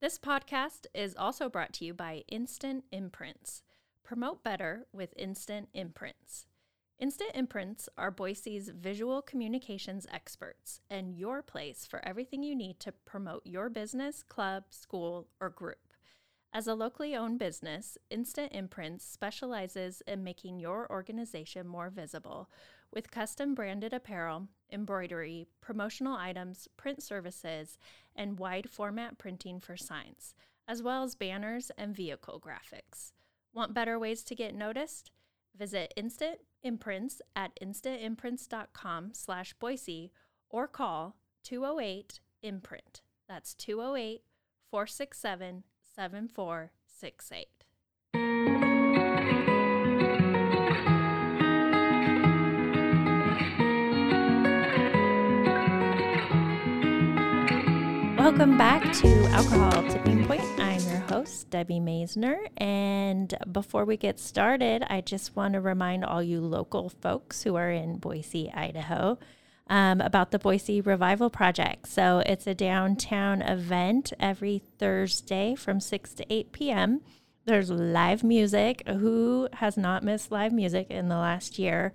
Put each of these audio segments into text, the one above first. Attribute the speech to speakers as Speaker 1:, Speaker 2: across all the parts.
Speaker 1: This podcast is also brought to you by Instant Imprints. Promote better with Instant Imprints. Instant Imprints are Boise's visual communications experts and your place for everything you need to promote your business, club, school, or group. As a locally owned business, Instant Imprints specializes in making your organization more visible with custom branded apparel, embroidery, promotional items, print services, and wide format printing for signs, as well as banners and vehicle graphics. Want better ways to get noticed? Visit Instant Imprints at instantimprints.com slash Boise or call 208 Imprint. That's 208 467 7468. Welcome back to Alcohol Tipping Point. I'm your host, Debbie Maisner. And before we get started, I just want to remind all you local folks who are in Boise, Idaho, um, about the Boise Revival Project. So it's a downtown event every Thursday from 6 to 8 p.m. There's live music. Who has not missed live music in the last year?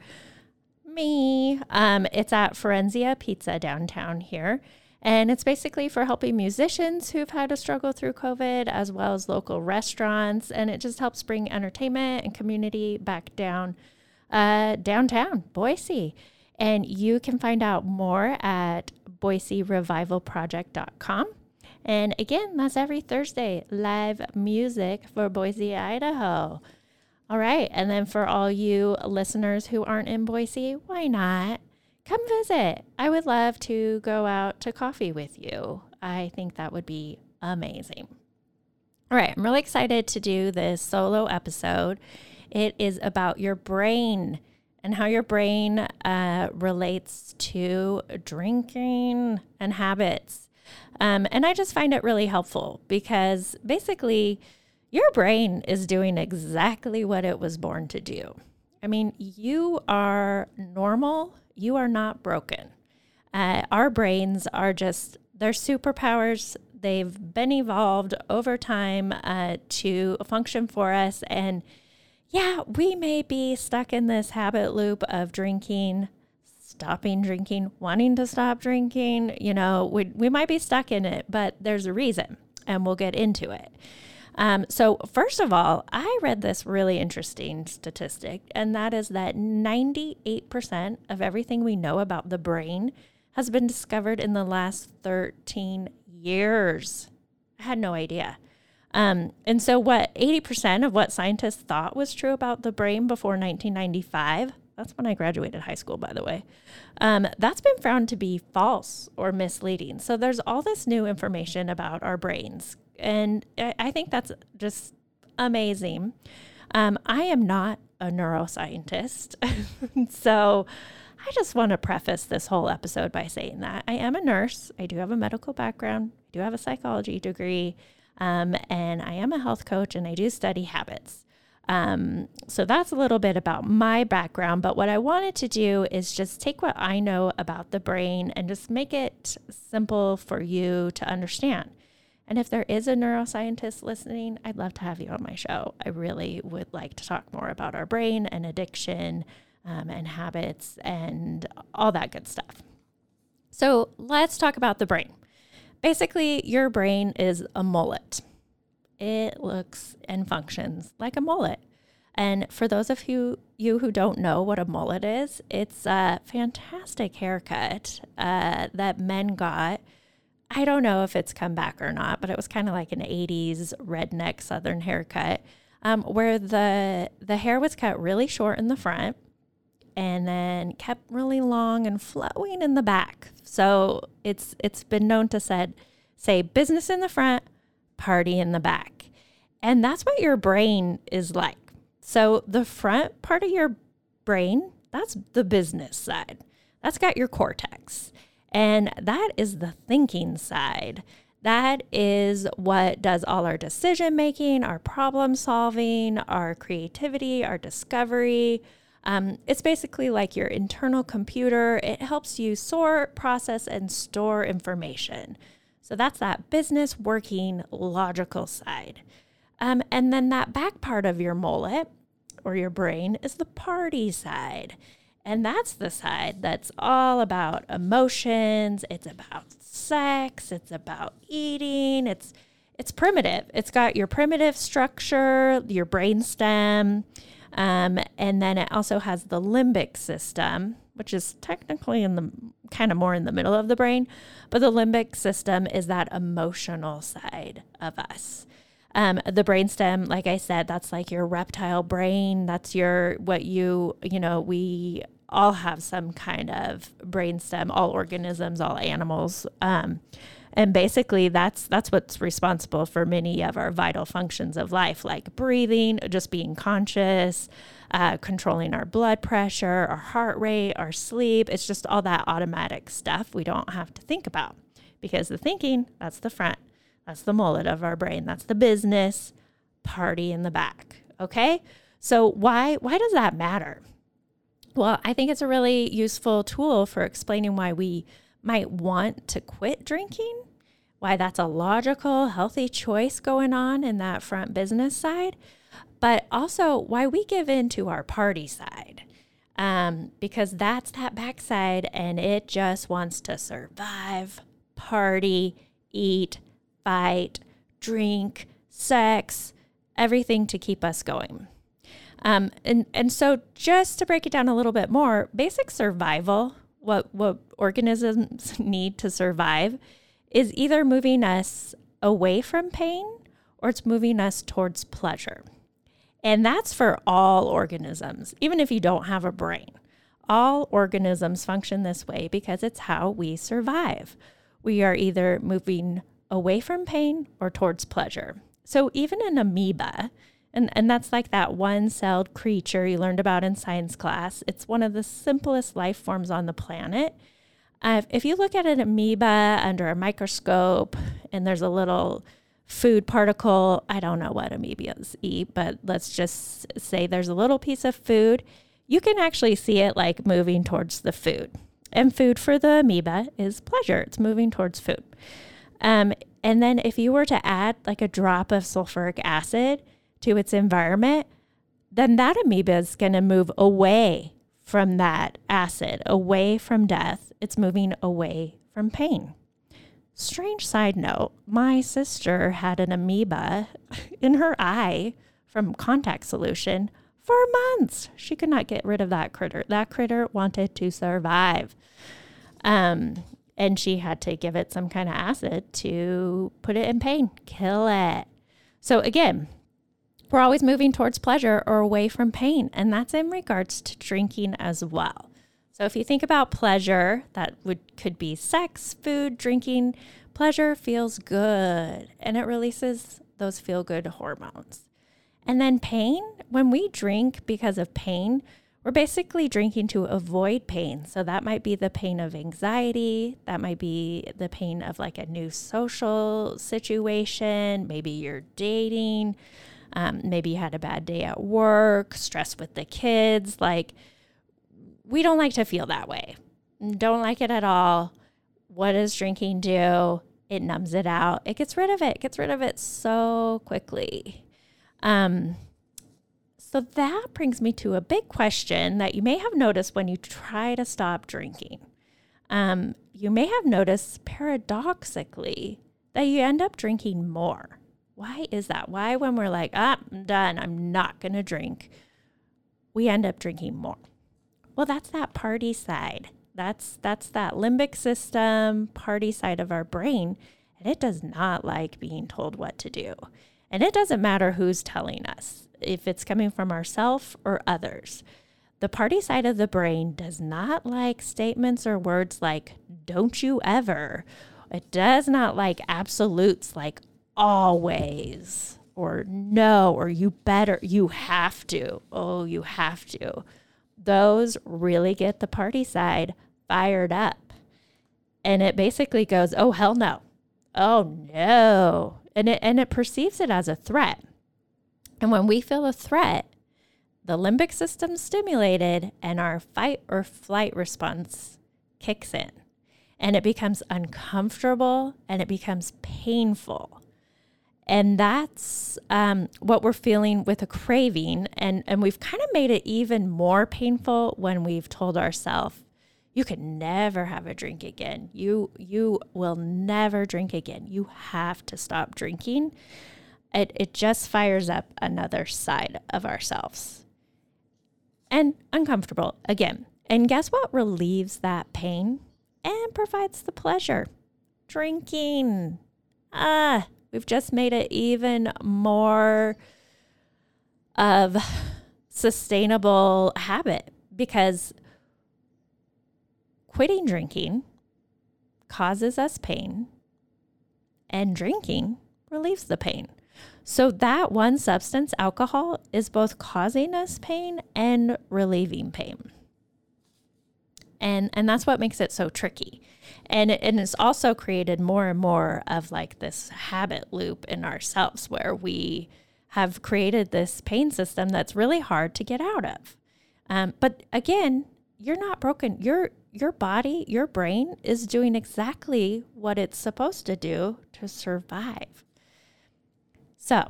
Speaker 1: Me. Um, it's at Forenzia Pizza downtown here. And it's basically for helping musicians who've had a struggle through COVID, as well as local restaurants. And it just helps bring entertainment and community back down uh, downtown, Boise. And you can find out more at boiserevivalproject.com. And again, that's every Thursday, live music for Boise, Idaho. All right. And then for all you listeners who aren't in Boise, why not? come visit. I would love to go out to coffee with you. I think that would be amazing. All right, I'm really excited to do this solo episode. It is about your brain and how your brain uh, relates to drinking and habits. Um, and I just find it really helpful because basically, your brain is doing exactly what it was born to do. I mean, you are normal you are not broken. Uh, our brains are just, they're superpowers. They've been evolved over time uh, to function for us. And yeah, we may be stuck in this habit loop of drinking, stopping drinking, wanting to stop drinking. You know, we, we might be stuck in it, but there's a reason, and we'll get into it. Um, so, first of all, I read this really interesting statistic, and that is that 98% of everything we know about the brain has been discovered in the last 13 years. I had no idea. Um, and so, what 80% of what scientists thought was true about the brain before 1995, that's when I graduated high school, by the way, um, that's been found to be false or misleading. So, there's all this new information about our brains and I, think that's just amazing. Um, I am not a neuroscientist. so I just want to preface this whole episode by saying that I am a nurse. I do have a medical background, I do have a psychology degree, um, and I am a health coach and I do study habits. Um, so that's a little bit about my background. But what I wanted to do is just take what I know about the brain and just make it simple for you to understand. And if there is a neuroscientist listening, I'd love to have you on my show. I really would like to talk more about our brain and addiction um, and habits and all that good stuff. So let's talk about the brain. Basically, your brain is a mullet. It looks and functions like a mullet. And for those of you, you who don't know what a mullet is, it's a fantastic haircut uh, that men got I don't know if it's come back or not, but it was kind of like an 80s redneck southern haircut um, where the the hair was cut really short in the front and then kept really long and flowing in the back. So it's it's been known to said say business in the front, party in the back. And that's what your brain is like. So the front part of your brain, that's the business side. That's got your cortex. And that is the thinking side. That is what does all our decision making, our problem solving, our creativity, our discovery. Um, it's basically like your internal computer. It helps you sort, process, and store information. So that's that business working logical side. Um, and then that back part of your mullet or your brain is the party side. And that's the side that's all about emotions, it's about sex, it's about eating, it's it's primitive. It's got your primitive structure, your brain stem, um, and then it also has the limbic system, which is technically in the kind of more in the middle of the brain, but the limbic system is that emotional side of us. Um, the brainstem, like I said, that's like your reptile brain. That's your what you you know we all have some kind of brainstem, all organisms, all animals. Um, and basically that's that's what's responsible for many of our vital functions of life like breathing just being conscious uh, controlling our blood pressure our heart rate our sleep. It's just all that automatic stuff we don't have to think about because the thinking that's the front. That's the mullet of our brain. That's the business party in the back okay? So why why does that matter? Well, I think it's a really useful tool for explaining why we might want to quit drinking, why that's a logical, healthy choice going on in that front business side, but also why we give in to our party side. Um, because that's that backside and it just wants to survive, party, eat, fight, drink, sex, everything to keep us going. Um, and, and so just to break it down a little bit more, basic survival, what, what organisms need to survive, is either moving us away from pain or it's moving us towards pleasure. And that's for all organisms, even if you don't have a brain. All organisms function this way because it's how we survive. We are either moving away from pain or towards pleasure. So even an amoeba and, and that's like that one celled creature you learned about in science class. It's one of the simplest life forms on the planet. Uh, if you look at an amoeba under a microscope and there's a little food particle, I don't know what amoebas eat, but let's just say there's a little piece of food, you can actually see it like moving towards the food. And food for the amoeba is pleasure, it's moving towards food. Um, and then if you were to add like a drop of sulfuric acid, to its environment, then that amoeba is going to move away from that acid, away from death. It's moving away from pain. Strange side note my sister had an amoeba in her eye from contact solution for months. She could not get rid of that critter. That critter wanted to survive. Um, and she had to give it some kind of acid to put it in pain, kill it. So, again, we're always moving towards pleasure or away from pain, and that's in regards to drinking as well. So if you think about pleasure, that would could be sex, food, drinking. Pleasure feels good and it releases those feel good hormones. And then pain, when we drink because of pain, we're basically drinking to avoid pain. So that might be the pain of anxiety, that might be the pain of like a new social situation, maybe you're dating, um, maybe you had a bad day at work, stress with the kids. Like, we don't like to feel that way. Don't like it at all. What does drinking do? It numbs it out. It gets rid of it. it gets rid of it so quickly. Um, so that brings me to a big question that you may have noticed when you try to stop drinking. Um, you may have noticed paradoxically that you end up drinking more. Why is that? Why, when we're like, ah, I'm done, I'm not going to drink, we end up drinking more? Well, that's that party side. That's that's that limbic system party side of our brain, and it does not like being told what to do. And it doesn't matter who's telling us, if it's coming from ourselves or others. The party side of the brain does not like statements or words like, don't you ever. It does not like absolutes like always. or no or you better you have to oh you have to. Those really get the party side fired up. And it basically goes oh hell no. Oh no. And it and it perceives it as a threat. And when we feel a threat the limbic system stimulated and our fight or flight response kicks in. And it becomes uncomfortable and it becomes painful and that's um, what we're feeling with a craving. And and we've kind of made it even more painful when we've told ourselves you can never have a drink again. You you will never drink again. You have to stop drinking. It, it just fires up another side of ourselves. And uncomfortable again. And guess what relieves that pain? And provides the pleasure. Drinking. Ah We've just made it even more of sustainable habit because quitting drinking causes us pain and drinking relieves the pain. So that one substance, alcohol, is both causing us pain and relieving pain. And and that's what makes it so tricky. And and it's also created more and more of like this habit loop in ourselves where we have created this pain system that's really hard to get out of. Um, but again you're not broken. Your your body your brain is doing exactly what it's supposed to do to survive. So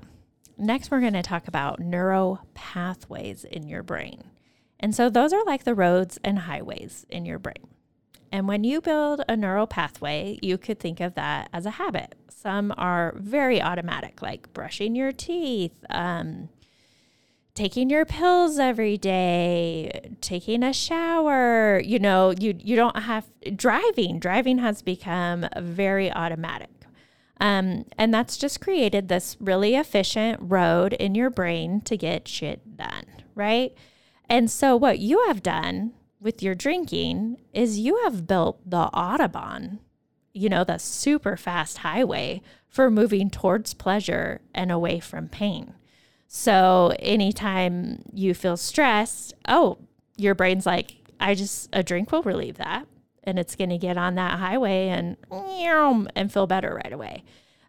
Speaker 1: next we're going to talk about neuro pathways in your brain and so those are like the roads and highways in your brain and when you build a neural pathway, you could think of that as a habit. Some are very automatic, like brushing your teeth, um, taking your pills every day, taking a shower. You know, you you don't have driving. Driving has become very automatic. Um, and that's just created this really efficient road in your brain to get shit done, right? And so, what you have done with your drinking is you have built the Autobahn, you know, the super fast highway for moving towards pleasure and away from pain. So anytime you feel stressed, oh, your brain's like, I just, a drink will relieve that. And it's going to get on that highway and, and feel better right away.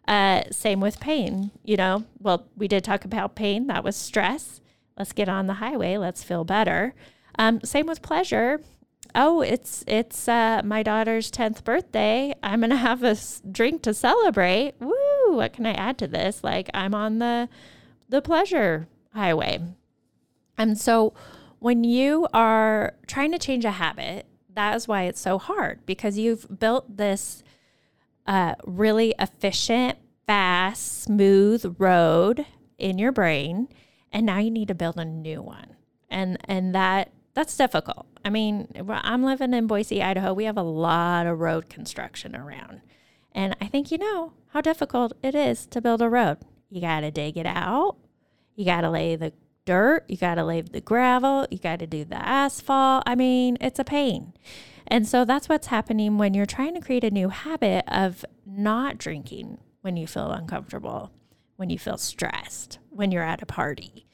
Speaker 1: Uh, same with pain, you know. Well, we did talk about pain. That was stress. Let's get on the highway. Let's feel better. Um, same with pleasure. Oh, it's it's uh, my daughter's tenth birthday. I'm gonna have a drink to celebrate. Woo! What can I add to this? Like I'm on the the pleasure highway. And so when you are trying to change a habit, that is why it's so hard because you've built this uh, really efficient, fast, smooth road in your brain, and now you need to build a new one. And and that that's difficult. I mean, I'm living in Boise, Idaho. We have a lot of road construction around. And I think you know how difficult it is to build a road. You got to dig it out. You got to lay the dirt. You got to lay the gravel. You got to do the asphalt. I mean, it's a pain. And so that's what's happening when you're trying to create a new habit of not drinking when you feel uncomfortable, when you feel stressed, when you're at a party.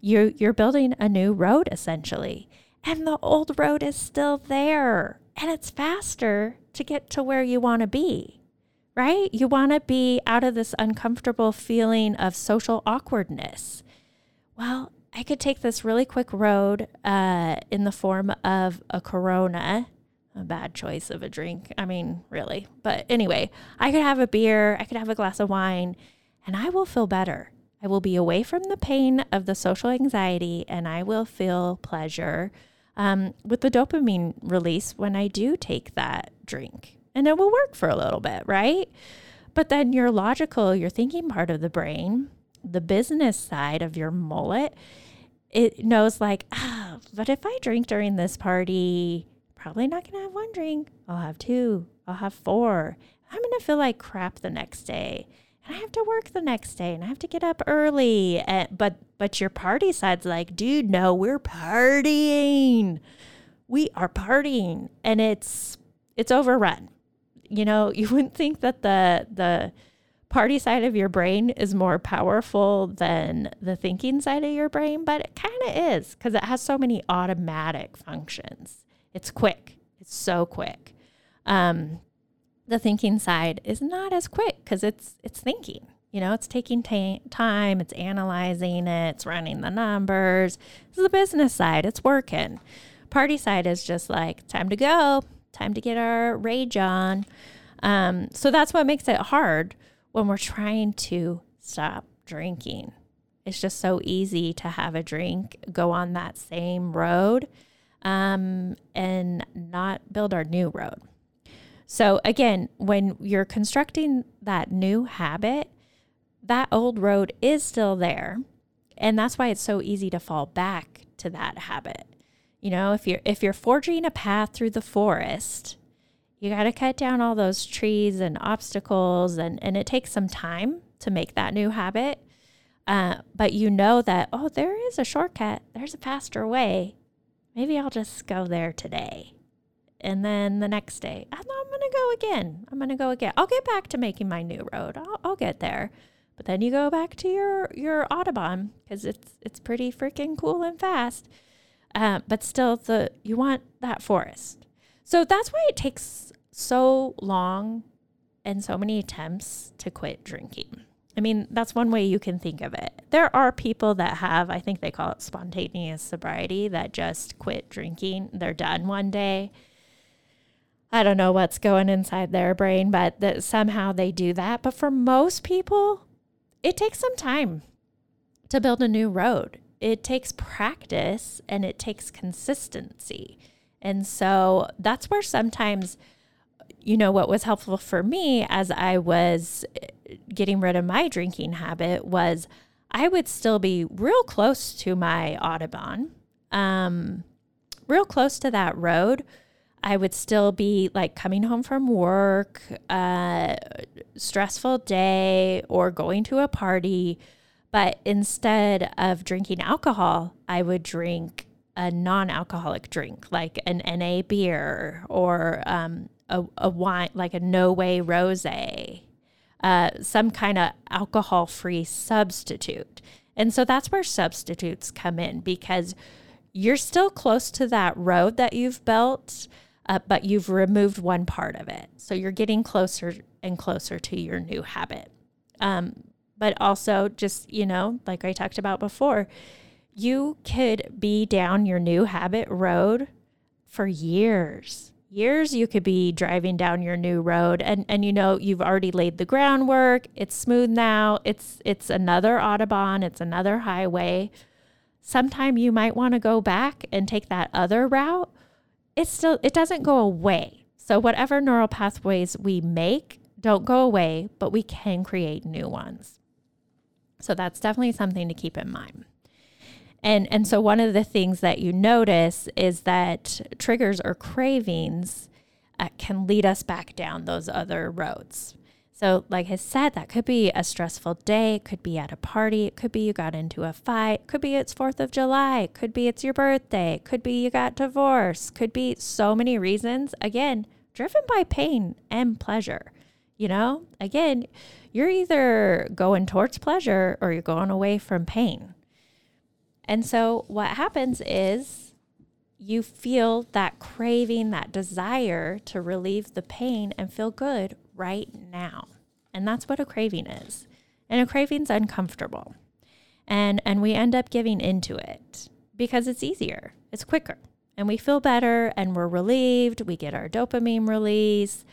Speaker 1: You're, you're building a new road essentially and the old road is still there and it's faster to get to where you want to be, right? You want to be out of this uncomfortable feeling of social awkwardness. Well, I could take this really quick road uh, in the form of a Corona, a bad choice of a drink. I mean, really. But anyway, I could have a beer, I could have a glass of wine, and I will feel better. I will be away from the pain of the social anxiety and I will feel pleasure um, with the dopamine release when I do take that drink. And it will work for a little bit, right? But then your logical, your thinking part of the brain, the business side of your mullet, it knows like, ah, oh, but if I drink during this party, probably not going to have one drink. I'll have two. I'll have four. I'm going to feel like crap the next day I have to work the next day and I have to get up early. And, but but your party side's like, dude, no, we're partying. We are partying, and it's it's overrun. You know, you wouldn't think that the the party side of your brain is more powerful than the thinking side of your brain, but it kind of is because it has so many automatic functions. It's quick, it's so quick. Um, the thinking side is not as quick because it's it's thinking. You know, it's taking ta- time, it's analyzing it, it's running the numbers. This is the business side, it's working. Party side is just like time to go, time to get our rage on. Um, so that's what makes it hard when we're trying to stop drinking. It's just so easy to have a drink, go on that same road, um, and not build our new road. So, again, when you're constructing that new habit, that old road is still there. And that's why it's so easy to fall back to that habit. You know, if you're if you're forging a path through the forest, you got to cut down all those trees and obstacles and and it takes some time to make that new habit. Uh, but you know that oh, there is a shortcut. There's a faster way. Maybe I'll just go there today. And then the next day, I'm, I'm going to go again. I'm going to go again. I'll get back to making my new road. I'll, I'll get there. But then you go back to your your Autobahn because it's it's pretty freaking cool and fast. Uh, but still, the you want that forest. So that's why it takes so long and so many attempts to quit drinking. I mean, that's one way you can think of it. There are people that have, I think they call it spontaneous sobriety, that just quit drinking. They're done one day. I don't know what's going inside their brain, but that somehow they do that. But for most people, it takes some time to build a new road. It takes practice and it takes consistency. And so that's where sometimes, you know, what was helpful for me as I was eh, getting rid of my drinking habit was I would still be real close to my Autobahn, um, real close to that road I would still be like coming home from work, uh, stressful day, or going to a party. But instead of drinking alcohol, I would drink a non alcoholic drink like an NA beer or um, a, a wine, like a No Way Rose, uh, some kind of alcohol free substitute. And so that's where substitutes come in because you're still close to that road that you've built uh, but you've removed one part of it. So you're getting closer and closer to your new habit. Um, but also, just, you know, like I talked about before, you could be down your new habit road for years. Years you could be driving down your new road and and you know you've already laid the groundwork. It's smooth now. It's it's another Autobahn, it's another highway. Sometime you might want to go back and take that other route it still it doesn't go away. So whatever neural pathways we make don't go away, but we can create new ones. So that's definitely something to keep in mind. And and so one of the things that you notice is that triggers or cravings uh, can lead us back down those other roads. So, like I said, that could be a stressful day. It could be at a party. It could be you got into a fight. It could be it's 4th of July. It could be it's your birthday. It could be you got divorced. Could be so many reasons. Again, driven by pain and pleasure. You know, again, you're either going towards pleasure or you're going away from pain. And so, what happens is you feel that craving, that desire to relieve the pain and feel good right now. And that's what a craving is. And a craving's uncomfortable. And and we end up giving into it because it's easier. It's quicker. And we feel better and we're relieved. We get our dopamine release.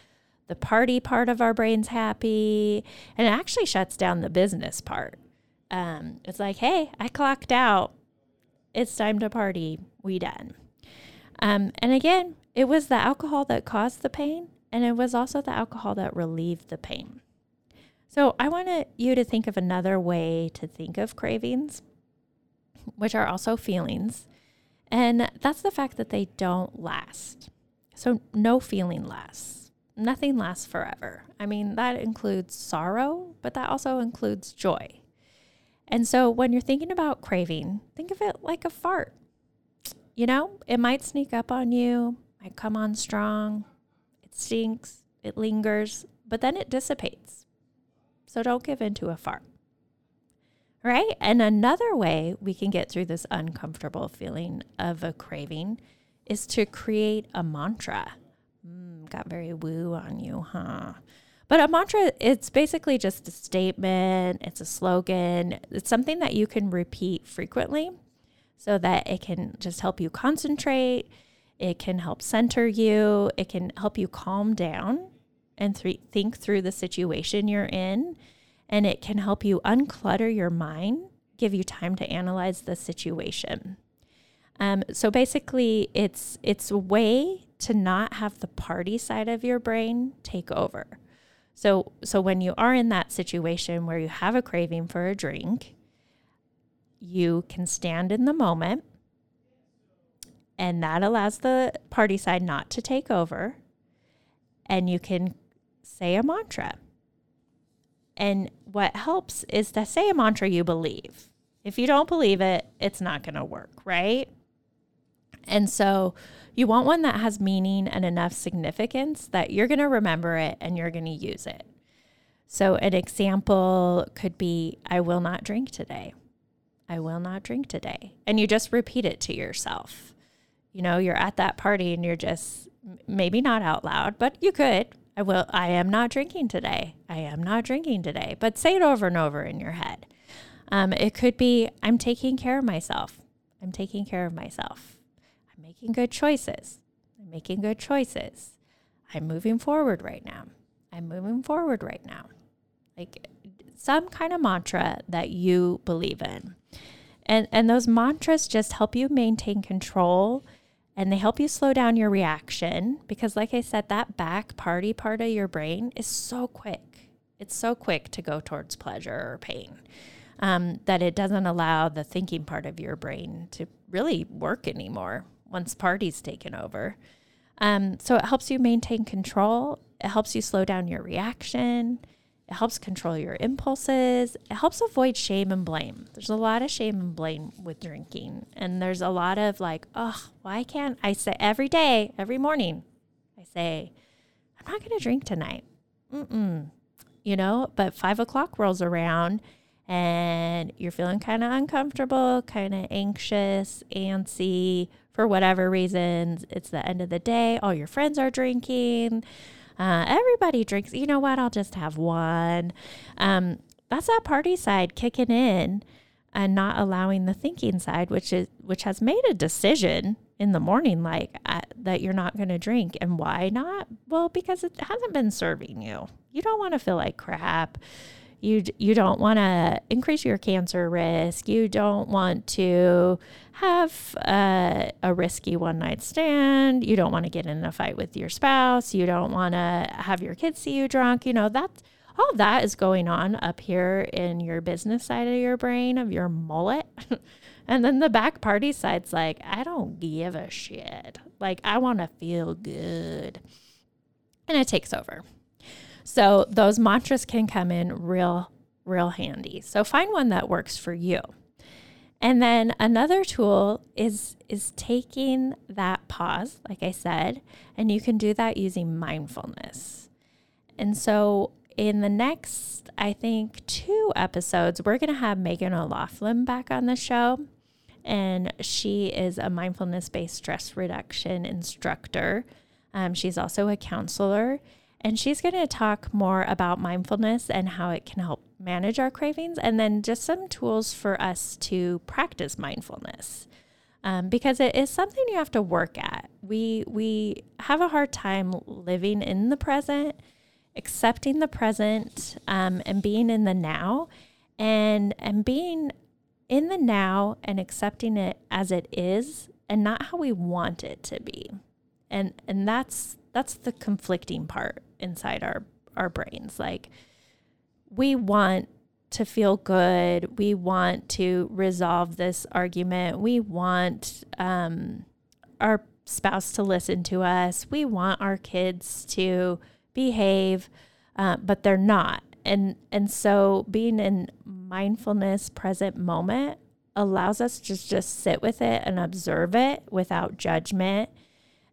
Speaker 1: The party part of our brain's happy. And it actually shuts down the business part. Um, it's like, hey, I clocked out. It's time to party. We done. Um, and again, it was the alcohol that caused the pain. And it was also the alcohol that relieved the pain. So I want you to think of another way to think of cravings, which are also feelings. And that's the fact that they don't last. So no feeling lasts. Nothing lasts forever. I mean, that includes sorrow, but that also includes joy. And so when you're thinking about craving, think of it like a fart. You know, it might sneak up on you, might come on strong, stinks, it lingers, but then it dissipates. So don't give in to a fart. Right? And another way we can get through this uncomfortable feeling of a craving is to create a mantra. Mm, got very woo on you, huh? But a mantra, it's basically just a statement, it's a slogan, it's something that you can repeat frequently so that it can just help you concentrate, it can help center you, it can help you calm down and th- think through the situation you're in, and it can help you unclutter your mind, give you time to analyze the situation. Um, so basically, it's it's a way to not have the party side of your brain take over. So so when you are in that situation where you have a craving for a drink, you can stand in the moment and that allows the party side not to take over and you can say a mantra. And what helps is to say a mantra you believe. If you don't believe it, it's not going to work, right? And so you want one that has meaning and enough significance that you're going to remember it and you're going to use it. So, an example could be I will not drink today. I will not drink today. And you just repeat it to yourself. You know, you're at that party and you're just maybe not out loud, but you could. I will I am not drinking today. I am not drinking today. But say it over and over in your head. Um, it could be I'm taking care of myself. I'm taking care of myself I'm making good choices. I'm making good choices. I'm moving forward right now. I'm moving forward right now. Like some kind of mantra that you believe in. And and those mantras just help you maintain control and they help you slow down your reaction because like I said that back party part of your brain is so quick. It's so quick to go towards pleasure or pain. Um, that it doesn't allow the thinking part of your brain to really work anymore once party's taken over. Um, so it helps you maintain control. It helps you slow down your reaction. It helps control your impulses. It helps avoid shame and blame. There's a lot of shame and blame with drinking. And there's a lot of like, oh, why can't I say every day, every morning, I say, I'm not going to drink tonight. Mm-mm. You know, but five o'clock rolls around and you're feeling kind of uncomfortable, kind of anxious, antsy, for whatever reasons. It's the end of the day. All your friends are drinking. Uh, everybody drinks. You know what? I'll just have one. Um, that's that party side kicking in and not allowing the thinking side, which is which has made a decision in the morning, like uh, that you're not going to drink. And why not? Well, because it hasn't been serving you. You don't want to feel like crap you you don't want to increase your cancer risk. You don't want to have a, a risky one night stand. You don't want to get in a fight with your spouse. You don't want to have your kids see you drunk. You know that all that is going on up here in your business side of your brain of your mullet. and then the back party side's like, I don't give a shit. Like I want to feel good. And it takes over. So those mantras can come in real, real handy. So find one that works for you. And then another tool is is taking that pause, like I said, and you can do that using mindfulness. And so in the next, I think, two episodes, we're going to have Megan O'Laughlin back on the show. And she is a mindfulness based stress reduction instructor. Um, she's also a counselor. And she's going to talk more about mindfulness and how it can help manage our cravings, and then just some tools for us to practice mindfulness. Um, because it is something you have to work at. We we have a hard time living in the present, accepting the present, um, and being in the now, and and being in the now and accepting it as it is, and not how we want it to be. And and that's that's the conflicting part inside our our brains. Like we want to feel good. We want to resolve this argument. We want um, our spouse to listen to us. We want our kids to behave uh, but they're not. And and so being in mindfulness present moment allows us to just sit with it and observe it without judgment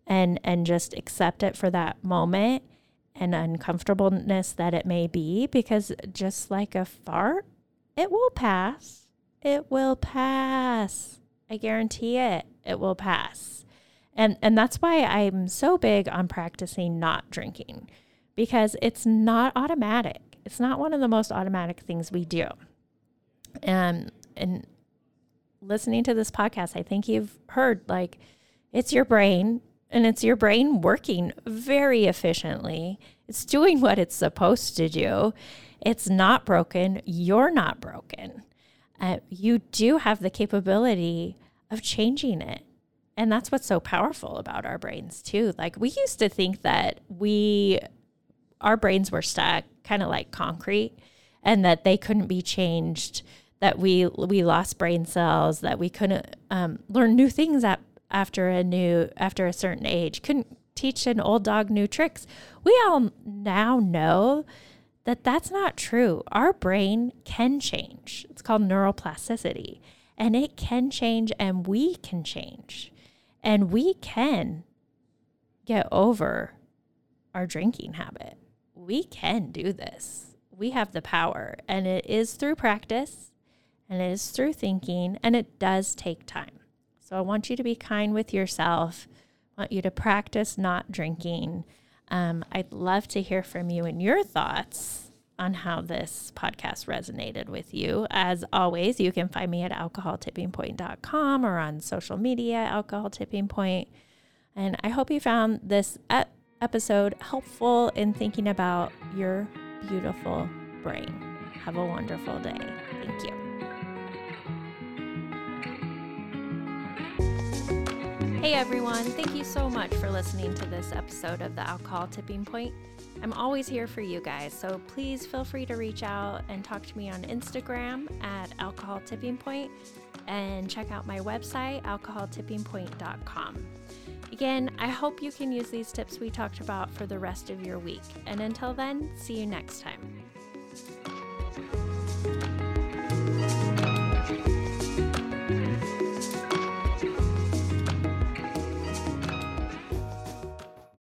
Speaker 1: and and just accept it for that moment and uncomfortableness that it may be, because just like a fart, it will pass. It will pass. I guarantee it. It will pass. And and that's why I'm so big on practicing not drinking because it's not automatic. It's not one of the most automatic things we do. And and listening to this podcast, I think you've heard like it's your brain and it's your brain working very efficiently. It's doing what it's supposed to do. It's not broken. You're not broken. Uh, you do have the capability of changing it. And that's what's so powerful about our brains, too. Like, we used to think that we, our brains were stuck, kind of like concrete, and that they couldn't be changed that we we lost brain cells, that we couldn't um, learn new things at, after a new after a certain age, couldn't teach an old dog new tricks. We all now know that that's not true. Our brain can change. It's called neuroplasticity, and it can change, and we can change, and we can get over our drinking habit. We can do this. We have the power, and it is through practice and it is through thinking, and it does take time. So I want you to be kind with yourself. I want you to practice not drinking. Um, I'd love to hear from you and your thoughts on how this podcast resonated with you. As always, you can find me at alcoholtippingpoint.com or on social media, Alcohol Tipping Point. And I hope you found this episode helpful in thinking about your beautiful brain. Have a wonderful day. Thank you. Hey everyone, thank you so much for listening to this episode of the Alcohol Tipping Point. I'm always here for you guys, so please feel free to reach out and talk to me on Instagram at Alcohol Tipping Point and check out my website, alcoholtippingpoint.com. Again, I hope you can use these tips we talked about for the rest of your week. And until then, see you next time.